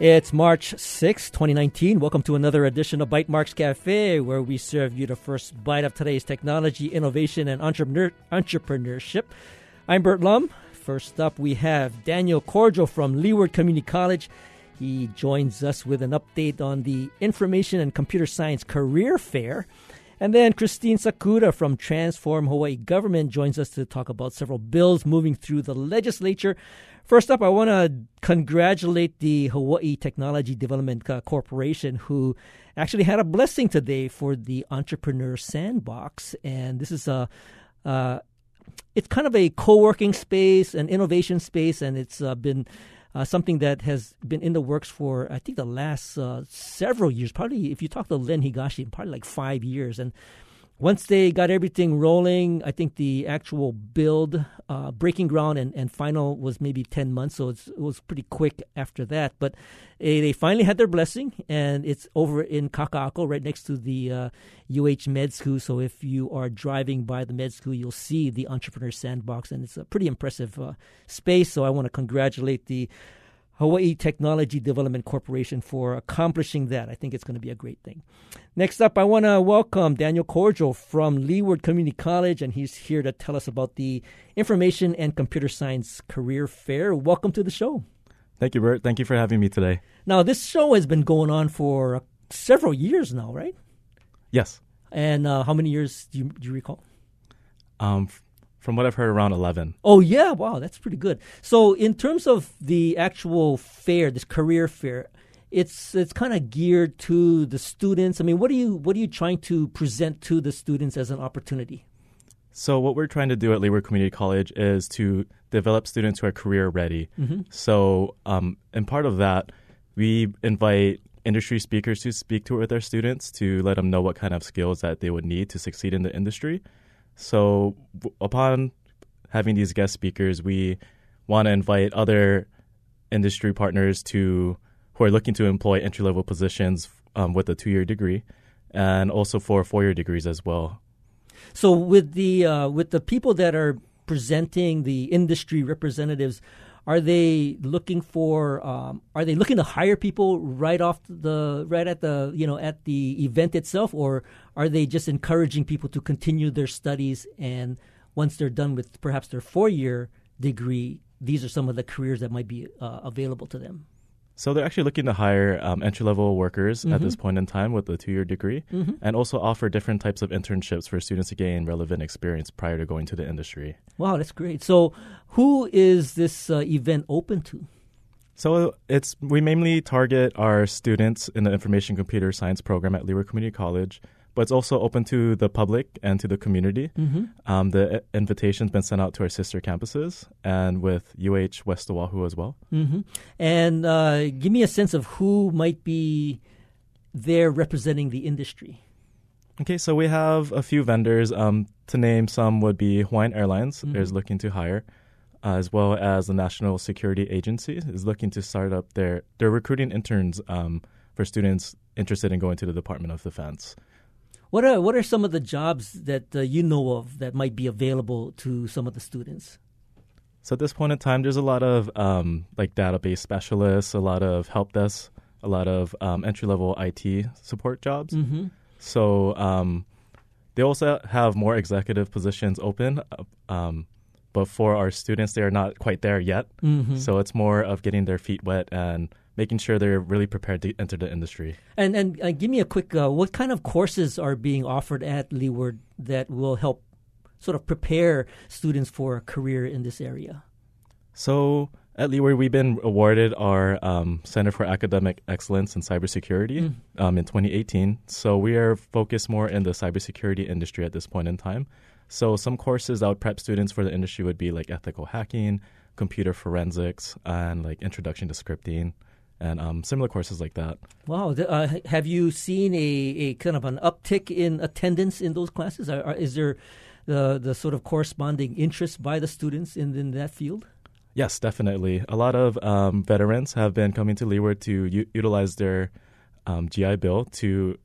It's March 6, 2019. Welcome to another edition of Bytemarks Cafe, where we serve you the first bite of today's technology, innovation, and entrepreneur- entrepreneurship. I'm Bert Lum. First up, we have Daniel Cordial from Leeward Community College. He joins us with an update on the Information and Computer Science Career Fair. And then Christine Sakuda from Transform Hawaii Government joins us to talk about several bills moving through the legislature. First up, I want to congratulate the Hawaii Technology Development uh, Corporation, who actually had a blessing today for the Entrepreneur Sandbox. And this is a uh, it's kind of a co-working space, an innovation space, and it's uh, been uh, something that has been in the works for I think the last uh, several years. Probably, if you talk to Len Higashi, probably like five years, and once they got everything rolling, I think the actual build, uh, breaking ground, and, and final was maybe 10 months. So it was pretty quick after that. But uh, they finally had their blessing, and it's over in Kaka'ako, right next to the uh, UH Med School. So if you are driving by the med school, you'll see the Entrepreneur Sandbox, and it's a pretty impressive uh, space. So I want to congratulate the Hawaii Technology Development Corporation for accomplishing that. I think it's going to be a great thing. Next up, I want to welcome Daniel Cordial from Leeward Community College, and he's here to tell us about the Information and Computer Science Career Fair. Welcome to the show. Thank you, Bert. Thank you for having me today. Now, this show has been going on for several years now, right? Yes. And uh, how many years do you, do you recall? Um, from what I've heard, around 11. Oh, yeah. Wow, that's pretty good. So, in terms of the actual fair, this career fair, it's it's kind of geared to the students. I mean, what are you what are you trying to present to the students as an opportunity? So, what we're trying to do at Leeward Community College is to develop students who are career ready. Mm-hmm. So, um, and part of that, we invite industry speakers to speak to with their students to let them know what kind of skills that they would need to succeed in the industry. So, upon having these guest speakers, we want to invite other industry partners to who are looking to employ entry level positions um, with a two year degree, and also for four year degrees as well. So, with the uh, with the people that are presenting the industry representatives, are they looking for? Um, are they looking to hire people right off the right at the you know at the event itself, or are they just encouraging people to continue their studies and once they're done with perhaps their four year degree, these are some of the careers that might be uh, available to them? So they're actually looking to hire um, entry level workers mm-hmm. at this point in time with a two year degree, mm-hmm. and also offer different types of internships for students to gain relevant experience prior to going to the industry. Wow, that's great. So, who is this uh, event open to? So it's we mainly target our students in the information computer science program at Leeward Community College but it's also open to the public and to the community. Mm-hmm. Um, the invitation's been sent out to our sister campuses and with UH West Oahu as well. Mm-hmm. And uh, give me a sense of who might be there representing the industry. Okay, so we have a few vendors. Um, to name some would be Hawaiian Airlines mm-hmm. is looking to hire, uh, as well as the National Security Agency is looking to start up their they're recruiting interns um, for students interested in going to the Department of Defense. What are what are some of the jobs that uh, you know of that might be available to some of the students? So at this point in time, there's a lot of um, like database specialists, a lot of help desk, a lot of um, entry level IT support jobs. Mm-hmm. So um, they also have more executive positions open. Uh, um, but for our students, they are not quite there yet. Mm-hmm. So it's more of getting their feet wet and making sure they're really prepared to enter the industry. And and uh, give me a quick uh, what kind of courses are being offered at Leeward that will help sort of prepare students for a career in this area? So at Leeward, we've been awarded our um, Center for Academic Excellence in Cybersecurity mm. um, in 2018. So we are focused more in the cybersecurity industry at this point in time. So some courses that would prep students for the industry would be like ethical hacking, computer forensics, and like introduction to scripting and um, similar courses like that. Wow. Uh, have you seen a, a kind of an uptick in attendance in those classes? Are, are, is there the, the sort of corresponding interest by the students in, in that field? Yes, definitely. A lot of um, veterans have been coming to Leeward to u- utilize their um, GI Bill to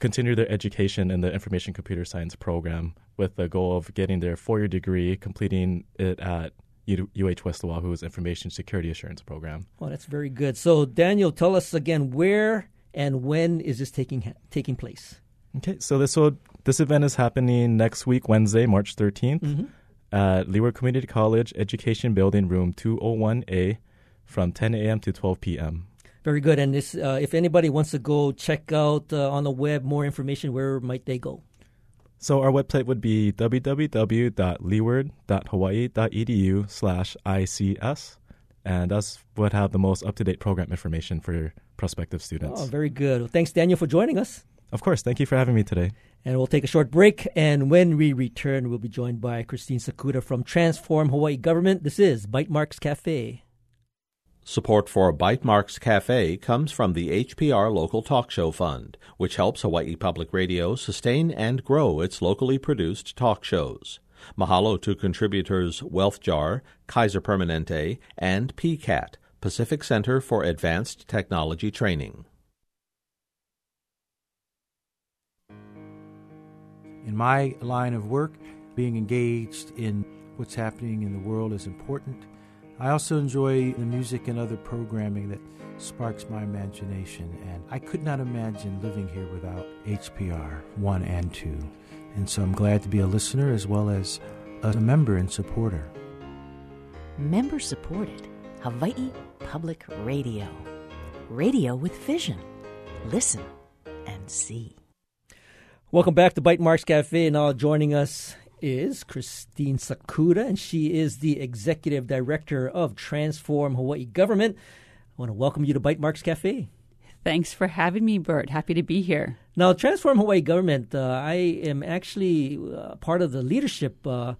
continue their education in the information computer science program with the goal of getting their four year degree, completing it at UH West Oahu's Information Security Assurance Program. Well, that's very good. So, Daniel, tell us again where and when is this taking taking place? Okay, so this will this event is happening next week, Wednesday, March 13th, mm-hmm. at Leeward Community College Education Building, Room 201A, from 10 a.m. to 12 p.m. Very good. And this, uh, if anybody wants to go check out uh, on the web more information, where might they go? So our website would be www.leeward.hawaii.edu slash ICS. And that's what have the most up-to-date program information for prospective students. Oh, very good. Well, thanks, Daniel, for joining us. Of course. Thank you for having me today. And we'll take a short break. And when we return, we'll be joined by Christine Sakuda from Transform Hawaii Government. This is Bytemarks Cafe. Support for Bytemarks Cafe comes from the HPR Local Talk Show Fund, which helps Hawaii Public Radio sustain and grow its locally produced talk shows. Mahalo to contributors Wealth Jar, Kaiser Permanente, and PCAT, Pacific Center for Advanced Technology Training. In my line of work, being engaged in what's happening in the world is important. I also enjoy the music and other programming that sparks my imagination, and I could not imagine living here without HPR 1 and 2. And so I'm glad to be a listener as well as a member and supporter. Member supported Hawaii Public Radio. Radio with vision. Listen and see. Welcome back to Bytemarks Cafe. Now joining us is Christine Sakuda, and she is the Executive Director of Transform Hawaii Government. I want to welcome you to Bytemarks Cafe. Thanks for having me, Bert. Happy to be here. Now, Transform Hawaii Government, uh, I am actually uh, part of the leadership. Uh,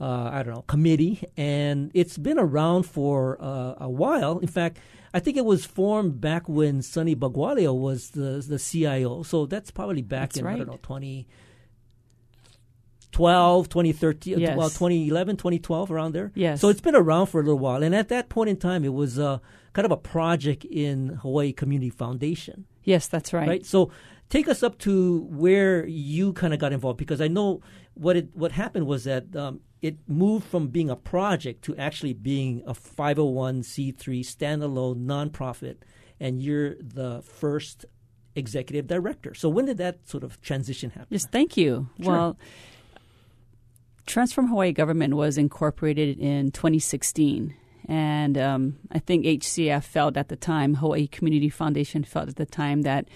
uh I don't know committee, and it's been around for uh, a while. In fact, I think it was formed back when Sonny Bhagowalia was the the CIO. So that's probably back that's in right. I don't know twenty 2012, 2013, yes. well, 2011, 2012, around there. Yes. So it's been around for a little while. And at that point in time, it was uh, kind of a project in Hawaii Community Foundation. Yes, that's right. Right. So take us up to where you kind of got involved because I know what it what happened was that um, it moved from being a project to actually being a 501c3 standalone nonprofit, and you're the first executive director. So when did that sort of transition happen? Yes, thank you. Sure. Well, Transform Hawaii Government was incorporated in 2016. And um, I think HCF felt at the time, Hawaii Community Foundation felt at the time that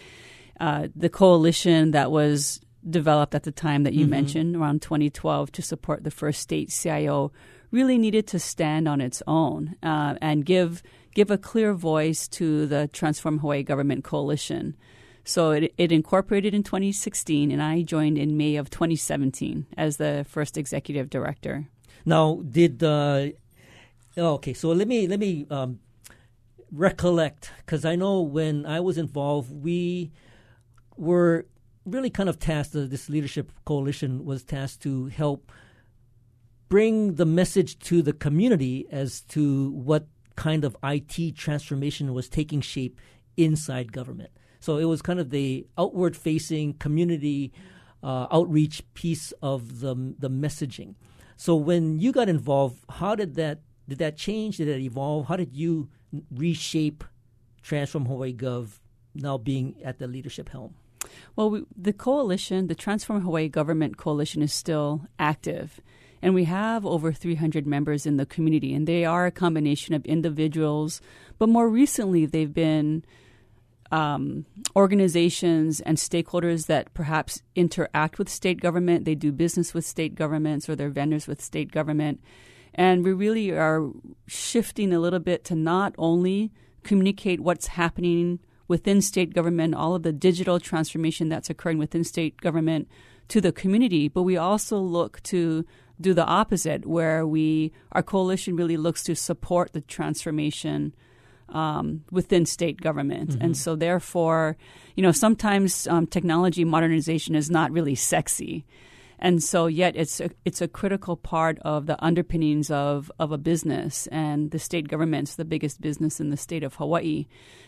uh, the coalition that was developed at the time that you mm-hmm. mentioned, around 2012, to support the first state CIO, really needed to stand on its own uh, and give give a clear voice to the Transform Hawaii Government coalition. So it, it incorporated in 2016, and I joined in May of 2017 as the first executive director. Now, did uh, oh, okay? So let me let me um, recollect because I know when I was involved, we were really kind of tasked. Uh, this leadership coalition was tasked to help bring the message to the community as to what kind of IT transformation was taking shape inside government. So it was kind of the outward facing community uh, outreach piece of the, the messaging. So when you got involved, how did that did that change? Did it evolve? How did you reshape Transform Hawaii Gov now being at the leadership helm? Well, we, the coalition, the Transform Hawaii Government Coalition, is still active. And we have over 300 members in the community, and they are a combination of individuals, but more recently, they've been um, organizations and stakeholders that perhaps interact with state government. They do business with state governments or they're vendors with state government. And we really are shifting a little bit to not only communicate what's happening within state government, all of the digital transformation that's occurring within state government to the community, but we also look to do the opposite, where we our coalition really looks to support the transformation um, within state government. Mm-hmm. And so, therefore, you know, sometimes um, technology modernization is not really sexy. And so, yet it's a, it's a critical part of the underpinnings of, of a business, and the state government's the biggest business in the state of Hawaii.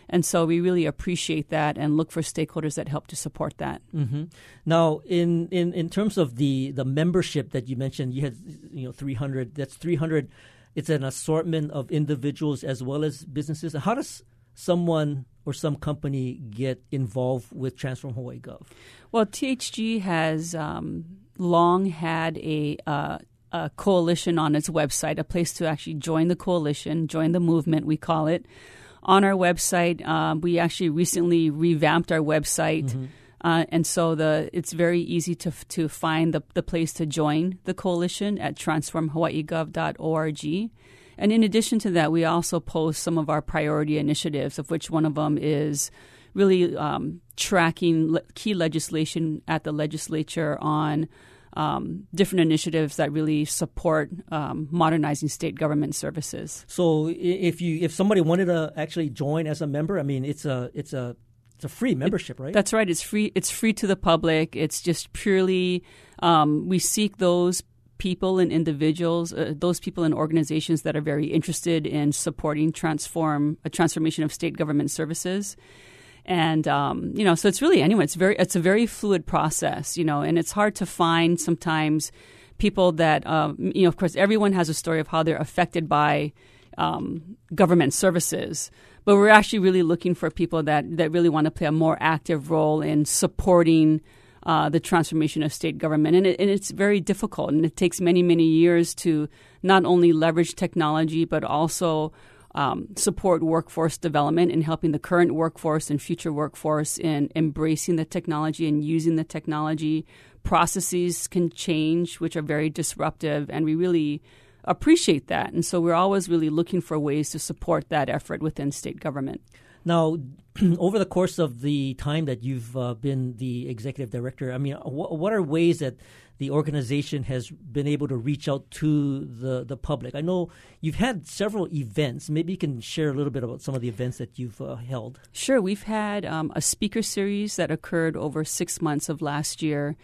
And so, we really appreciate that and look for stakeholders that help to support that. Mm-hmm. Now, in, in, in terms of the, the membership that you mentioned, you had you know 300. That's 300 it's an assortment of individuals as well as businesses. How does someone or some company get involved with Transform Hawaii Gov? Well, THG has um, long had a, uh, a coalition on its website, a place to actually join the coalition, join the movement, we call it. On our website, um, we actually recently revamped our website. Mm-hmm. Uh, and so the it's very easy to to find the, the place to join the coalition at transformhawaiigov.org. And in addition to that, we also post some of our priority initiatives, of which one of them is really um, tracking le- key legislation at the legislature on um, different initiatives that really support um, modernizing state government services. So, if you if somebody wanted to actually join as a member, I mean, it's a it's a it's a free membership, right? That's right. It's free. It's free to the public. It's just purely um, we seek those people and individuals, uh, those people and organizations that are very interested in supporting transform a transformation of state government services. And um, you know, so it's really anyone. It's very it's a very fluid process, you know, and it's hard to find sometimes people that um, you know. Of course, everyone has a story of how they're affected by um, government services but we're actually really looking for people that, that really want to play a more active role in supporting uh, the transformation of state government. And, it, and, it's very difficult, and it takes many, many years to not only leverage technology, but also um, support workforce development and helping the current workforce and future workforce in embracing the technology and using the technology. Processes can change, which are very disruptive, and we really appreciate that. And so we're always really looking for ways to support that effort within state government. Now, over the course of the time that you've uh, been the executive director, I mean, wh- what are ways that the organization has been able to reach out to the, the public? I know you've had several events. Maybe you can share a little bit about some of the events that you've uh, held. Sure. We've had um, a speaker series that occurred over six months of last year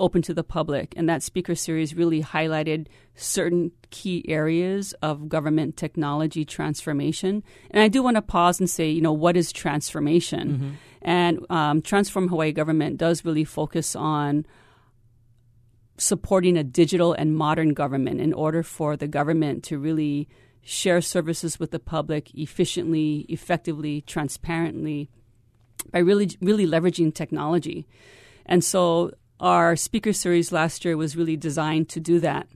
open to the public. And that speaker series really highlighted certain key areas of government technology transformation. And I do want to pause and say, you know, what is transformation? Mm-hmm. And um, Transform Hawaii Government does really focus on supporting a digital and modern government in order for the government to really share services with the public efficiently, effectively, transparently by really really leveraging technology. And so our speaker series last year was really designed to do that.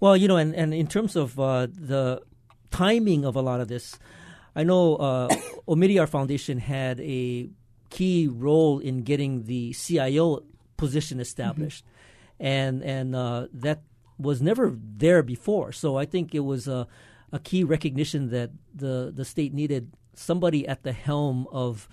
Well, you know, and, and in terms of uh, the timing of a lot of this, I know uh, Omidyar Foundation had a key role in getting the CIO position established, mm-hmm. and and uh, that was never there before. So I think it was a, a key recognition that the the state needed somebody at the helm of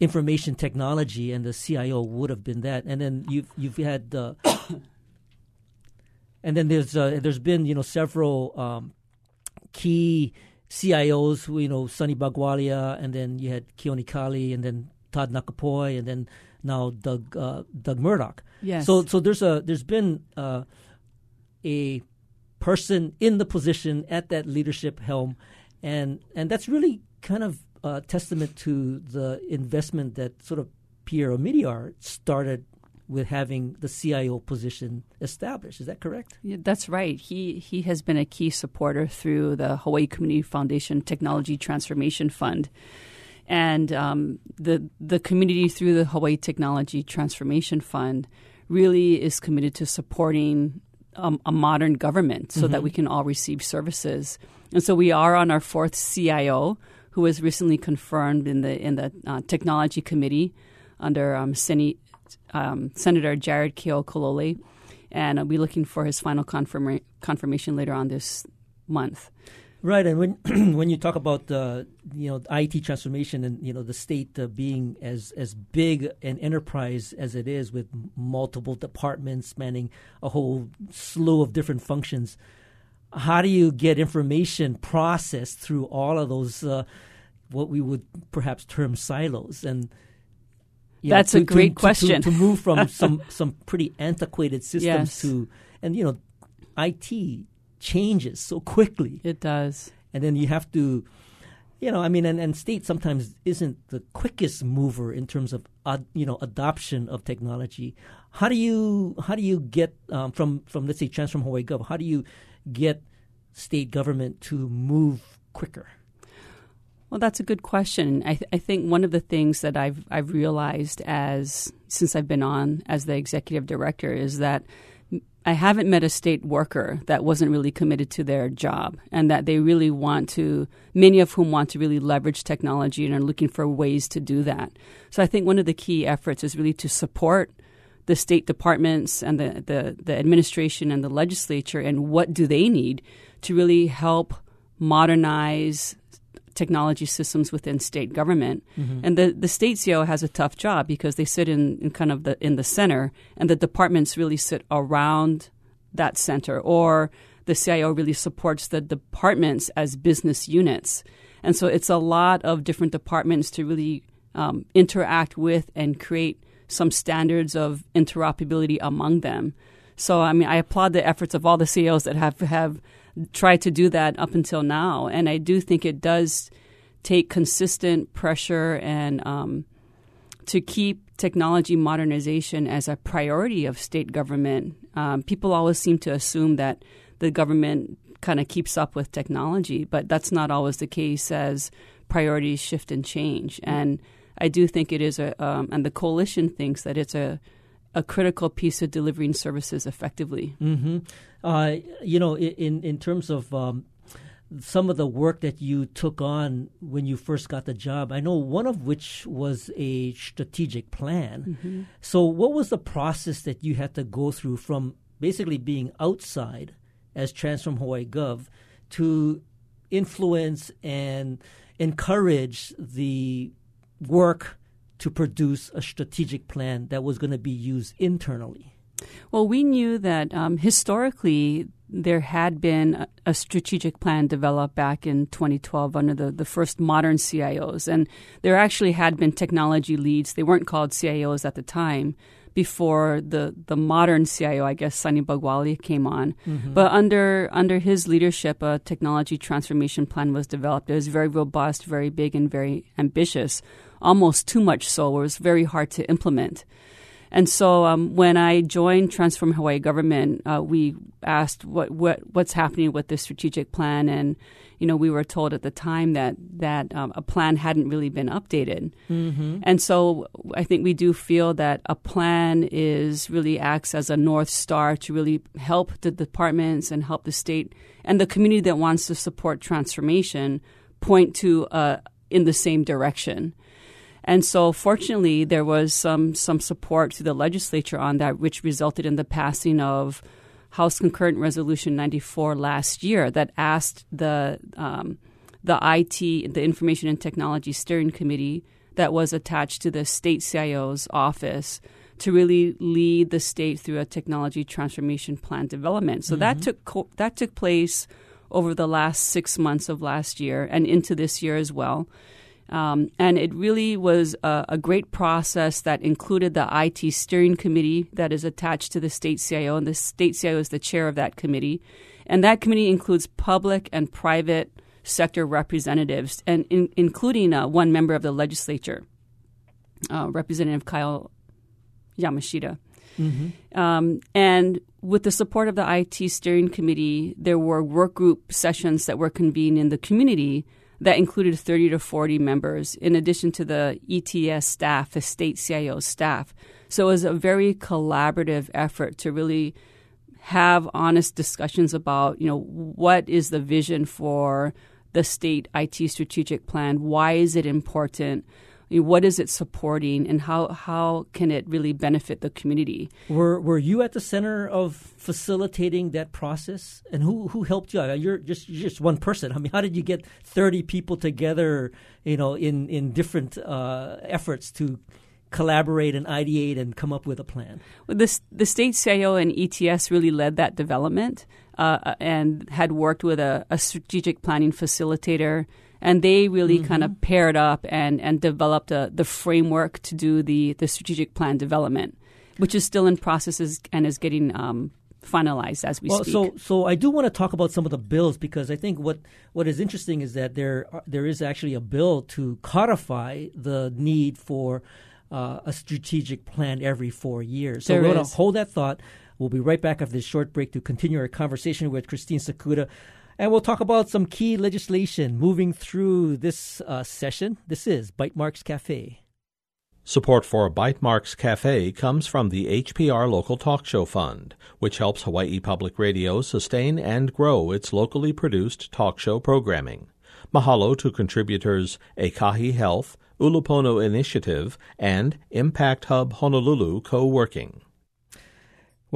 information technology, and the CIO would have been that. And then you've you've had, uh, and then there's uh, there's been you know several um, key CIOs, who, you know Sonny Bhagowalia, and then you had Keone Kali, and then Todd Nacapuy, and then now Doug uh, Doug Murdock. Yes. So so there's a there's been uh, a person in the position at that leadership helm, and and that's really kind of uh, testament to the investment that sort of Pierre Omidyar started with having the CIO position established. Is that correct? Yeah, that's right. He he has been a key supporter through the Hawaii Community Foundation Technology Transformation Fund, and um, the the community through the Hawaii Technology Transformation Fund really is committed to supporting um, a modern government so mm-hmm. that we can all receive services. And so we are on our fourth CIO who was recently confirmed in the in the uh, technology committee under um, um, Senator Jared and I'll be looking for his final confirma- confirmation later on this month. Right, and when when you talk about uh, you know IT transformation and you know the state uh, being as as big an enterprise as it is with multiple departments spanning a whole slew of different functions, how do you get information processed through all of those uh, what we would perhaps term silos? And that's know, to, a great to, question. to, to, move from some some pretty antiquated systems yes. to and you know IT changes so quickly. It does. And then you have to you know i mean and, and state sometimes isn't the quickest mover in terms of uh, you know adoption of technology. How do you how do you get um, from from let's say transform hawaii gov how do you get state government to move quicker? Well, that's a good question. I, th- I, think one of the things that I've I've realized as since I've been on as the executive director is that I haven't met a state worker that wasn't really committed to their job and that they really want to, many of whom want to really leverage technology and are looking for ways to do that. So I think one of the key efforts is really to support the state departments and the, the, the administration and the legislature and what do they need to really help modernize technology systems within state government. Mm-hmm. And the, the state CIO has a tough job because they sit in, in kind of the in the center and the departments really sit around that center or the CIO really supports the departments as business units. And so it's a lot of different departments to really um, interact with and create some standards of interoperability among them. So, I mean, I applaud the efforts of all the CIOs that have, have tried to do that up until now. And I do think it does take consistent pressure and um, to keep technology modernization as a priority of state government. Um, people always seem to assume that the government kind of keeps up with technology, but that's not always the case as priorities shift and change. And I do think it is a, um, and the coalition thinks that it's a a critical piece of delivering services effectively. Mm-hmm. Uh, you know, in in terms of um, some of the work that you took on when you first got the job, I know one of which was a strategic plan. Mm-hmm. So, what was the process that you had to go through from basically being outside as Transform Hawaii Gov to influence and encourage the work to produce a strategic plan that was going to be used internally? Well, we knew that um, historically there had been a, strategic plan developed back in 2012 under the, the first modern CIOs. And there actually had been technology leads. They weren't called CIOs at the time before the, the modern CIO, I guess Sonny Bhagowalia came on. Mm-hmm. But under under his leadership, a technology transformation plan was developed. It was very robust, very big, and very ambitious almost too much so. It was very hard to implement. And so um, when I joined Transform Hawaii Government, uh, we asked what, what what's happening with the strategic plan, and you know we were told at the time that that um, a plan hadn't really been updated. Mm-hmm. And so I think we do feel that a plan is really acts as a north star to really help the departments and help the state and the community that wants to support transformation point to uh, in the same direction. And so, fortunately, there was some some support through the legislature on that, which resulted in the passing of House Concurrent Resolution 94 last year that asked the um, the IT, the Information and Technology Steering Committee, that was attached to the state CIO's office to really lead the state through a technology transformation plan development. So mm-hmm. that took co- that took place over the last six months of last year and into this year as well. Um, and it really was a, a, great process that included the IT steering committee that is attached to the state CIO, and the state CIO is the chair of that committee. And that committee includes public and private sector representatives, and in, including uh, one member of the legislature, uh, Representative Kyle Yamashita. Mm-hmm. Um, and with the support of the IT steering committee, there were work group sessions that were convened in the community that included 30 to 40 members, in addition to the ETS staff, the state CIO staff. So it was a very collaborative effort to really have honest discussions about, you know, what is the vision for the state IT strategic plan? Why is it important? What is it supporting and how, how can it really benefit the community? Were, were you at the center of facilitating that process? And who, who helped you? You're just, you're just one person. I mean, how did you get 30 people together, you know, in, in different uh, efforts to collaborate and ideate and come up with a plan? Well, the, the state CIO and ETS really led that development uh, and had worked with a, a strategic planning facilitator – and they really mm-hmm. kind of paired up and and developed a, the framework to do the the strategic plan development, which is still in processes and is getting um, finalized as we well, speak. So, so I do want to talk about some of the bills because I think what what is interesting is that there there is actually a bill to codify the need for uh, a strategic plan every four years. So there we're going to hold that thought. We'll be right back after this short break to continue our conversation with Christine Sakuda And we'll talk about some key legislation moving through this uh, session. This is Bytemarks Cafe. Support for Bytemarks Cafe comes from the HPR Local Talk Show Fund, which helps Hawaii Public Radio sustain and grow its locally produced talk show programming. Mahalo to contributors Ekahi Health, Ulupono Initiative, and Impact Hub Honolulu Co-working.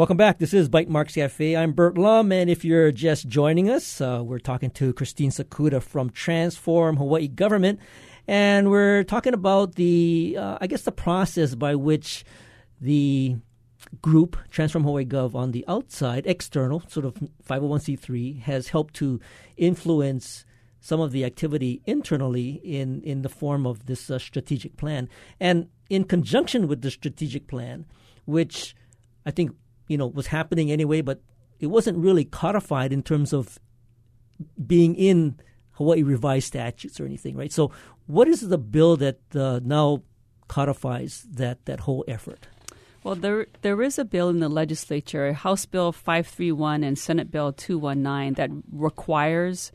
Welcome back. This is Bytemarks Cafe. I'm Bert Lum, and if you're just joining us, uh, we're talking to Christine Sakuda from Transform Hawaii Government and we're talking about the, uh, I guess, the process by which the group, Transform Hawaii Gov, on the outside, external, sort of 501c3, has helped to influence some of the activity internally in, in the form of this uh, strategic plan. And in conjunction with the strategic plan, which I think you know was happening anyway, but it wasn't really codified in terms of being in Hawaii revised statutes or anything, right? So what is the bill that uh, now codifies that, that whole effort? Well, there there is a bill in the legislature, House Bill 531 and Senate Bill 219, that requires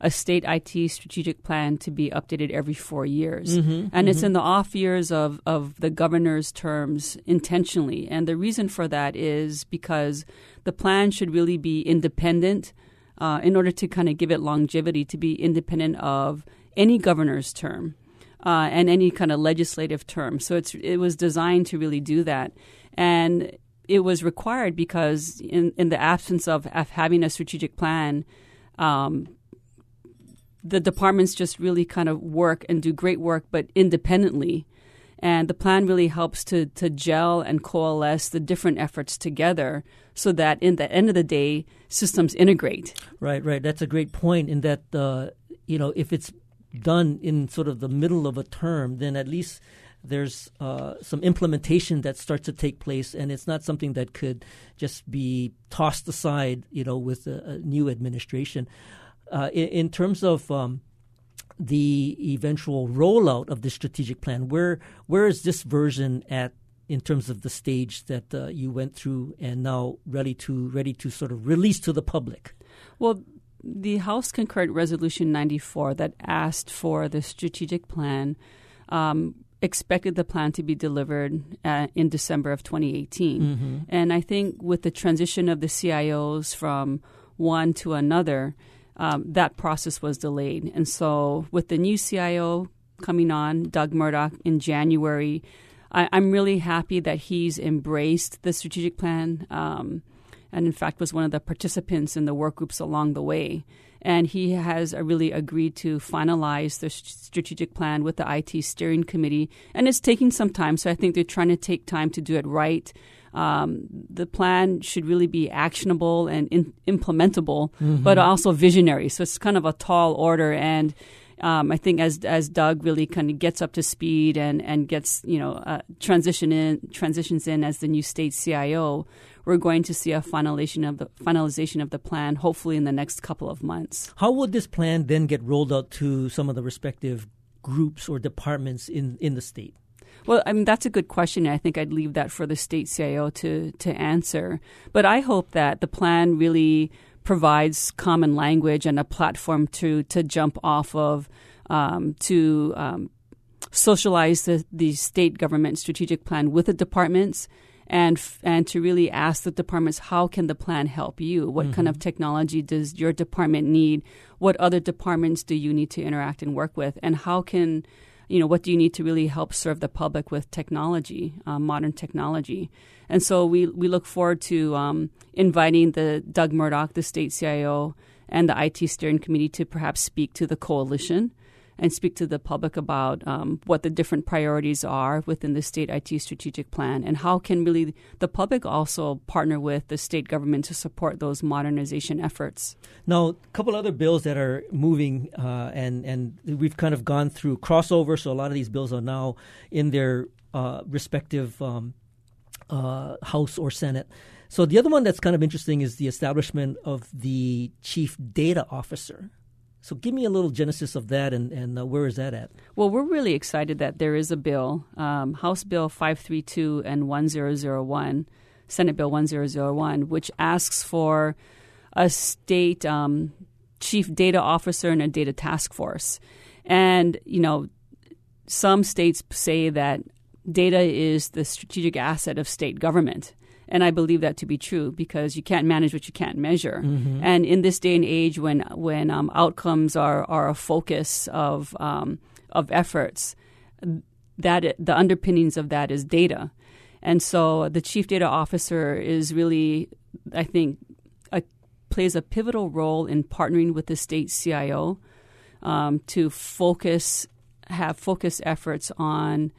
a state IT strategic plan to be updated every four years. Mm-hmm, and mm-hmm. it's in the off years of, of the governor's terms intentionally. And the reason for that is because the plan should really be independent uh, in order to kind of give it longevity to be independent of any governor's term uh, and any kind of legislative term. So it's it was designed to really do that, and it was required because in in the absence of, of having a strategic plan. Um, the departments just really kind of work and do great work, but independently. And the plan really helps to, to gel and coalesce the different efforts together so that in the end of the day, systems integrate. Right, right. That's a great point in that, uh, you know, if it's done in sort of the middle of a term, then at least there's uh, some implementation that starts to take place, and it's not something that could just be tossed aside, you know, with a, a new administration. Uh, in, in, terms of um, the eventual rollout of the strategic plan, where where is this version at in terms of the stage that uh, you went through and now ready to ready to sort of release to the public? Well, the House concurred Resolution 94 that asked for the strategic plan um, expected the plan to be delivered uh, in December of 2018. Mm-hmm. And I think with the transition of the CIOs from one to another, um, that process was delayed. And so with the new CIO coming on, Doug Murdock, in January, I, am really happy that he's embraced the strategic plan. Um, and in fact was one of the participants in the work groups along the way. And he has really agreed to finalize the strategic plan with the IT steering committee. And it's taking some time, so I think they're trying to take time to do it right. Um, the plan should really be actionable and in- implementable, mm-hmm. but also visionary. So it's kind of a tall order. And um, I think as as Doug really kind of gets up to speed and and gets you know uh, transition in transitions in as the new state CIO, we're going to see a finalization of the finalization of the plan hopefully in the next couple of months. How would this plan then get rolled out to some of the respective groups or departments in, in the state? Well, I mean that's a good question. I think I'd leave that for the state CIO to to answer. But I hope that the plan really provides common language and a platform to to jump off of um, to um, socialize the, the state government strategic plan with the departments and and to really ask the departments how can the plan help you what mm-hmm. kind of mm-hmm. technology does your department need what other departments do you need to interact and work with and how can you know what do you need to really help serve the public with technology uh, modern technology? And so we we look forward to um, inviting the Doug Murdock the state CIO and the IT steering committee to perhaps speak to the coalition and speak to the public about um, what the different priorities are within the state IT strategic plan and how can really the public also partner with the state government to support those modernization efforts. Now, a couple other bills that are moving, uh, and and we've kind of gone through crossover, so a lot of these bills are now in their uh, respective um, uh, House or Senate. So the other one that's kind of interesting is the establishment of the chief data officer. So give me a little genesis of that and, and uh, where is that at? Well, we're really excited that there is a bill, um, House Bill 532 and 1001, Senate Bill 1001, which asks for a state um, chief data officer and a data task force. And, you know, some states say that data is the strategic asset of state government. And I believe that to be true because you can't manage what you can't measure. Mm-hmm. And in this day and age, when when um, outcomes are, are a focus of um, of efforts, that the underpinnings of that is data. And so the chief data officer is really, I think, a, plays a pivotal role in partnering with the state CIO um, to focus, have focus efforts on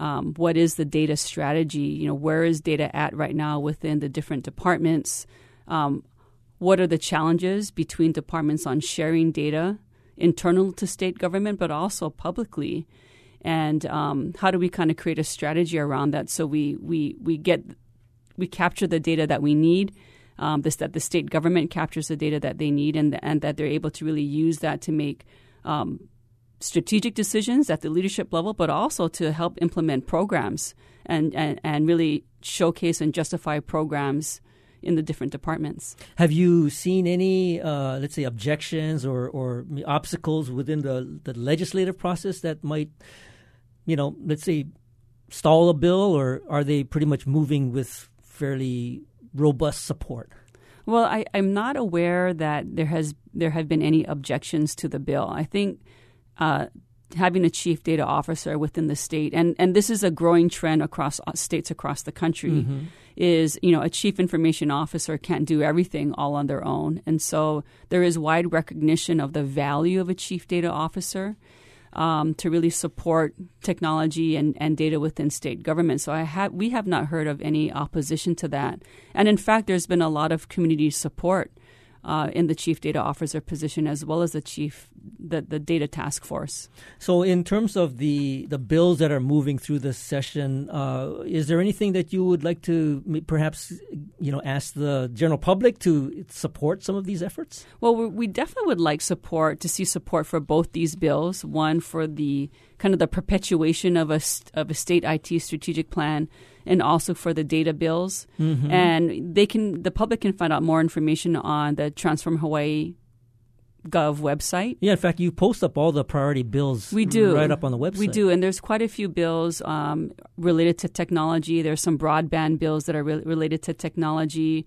um, what is the data strategy. You know, where is data at right now within the different departments? Um, what are the challenges between departments on sharing data internal to state government, but also publicly? and um, how do we kind of create a strategy around that so we we we get we capture the data that we need. Um, this that the state government captures the data that they need, and and that they're able to really use that to make um, strategic decisions at the leadership level, but also to help implement programs and and, and really showcase and justify programs in the different departments. Have you seen any, uh, let's say, objections or, or obstacles within the, the legislative process that might you know, let's say, stall a bill, or are they pretty much moving with fairly robust support? Well, I, am not aware that there has there have been any objections to the bill. I think uh, having a chief data officer within the state, and, and this is a growing trend across uh, states across the country, mm-hmm. is you know a chief information officer can't do everything all on their own, and so there is wide recognition of the value of a chief data officer um, to really support technology and, and data within state government. So I have we have not heard of any opposition to that, and in fact, there's been a lot of community support uh, in the chief data officer position as well as the chief the, the data task force. So, in terms of the the bills that are moving through this session, uh, is there anything that you would like to perhaps you know ask the general public to support some of these efforts? Well, we definitely would like support to see support for both these bills. One for the kind of the perpetuation of a of a state IT strategic plan and also for the data bills. Mm-hmm. And they can the public can find out more information on the Transform Hawaii Gov website. Yeah, in fact, you post up all the priority bills. We do right up on the website. We do, and there's quite a few bills um, related to technology. There's some broadband bills that are re- related to technology.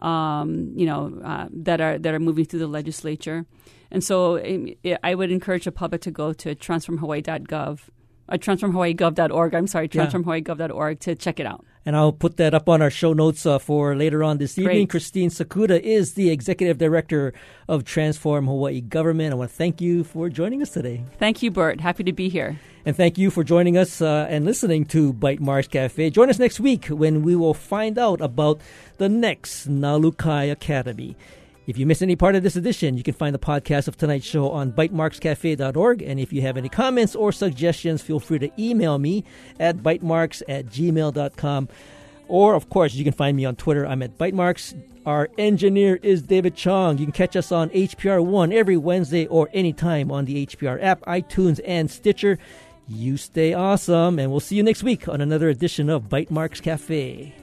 Um, you know, uh, that are that are moving through the legislature, and so it, it, I would encourage the public to go to transformhawaii.gov uh, transformhawaiigov.org. I'm sorry, transformhawaiigov.org to check it out. And I'll put that up on our show notes uh, for later on this evening. Great. Christine Sakuda is the executive director of Transform Hawaii Government. I want to thank you for joining us today. Thank you, Bert. Happy to be here. And thank you for joining us uh, and listening to Bytemarks Cafe. Join us next week when we will find out about the next Nalukai Academy. If you miss any part of this edition, you can find the podcast of tonight's show on bytemarkscafe.org. And if you have any comments or suggestions, feel free to email me at bytemarks at gmail.com. Or, of course, you can find me on Twitter. I'm at Bytemarks. Our engineer is David Chong. You can catch us on HPR One every Wednesday or anytime on the HPR app, iTunes, and Stitcher. You stay awesome, and we'll see you next week on another edition of Bytemarks Cafe.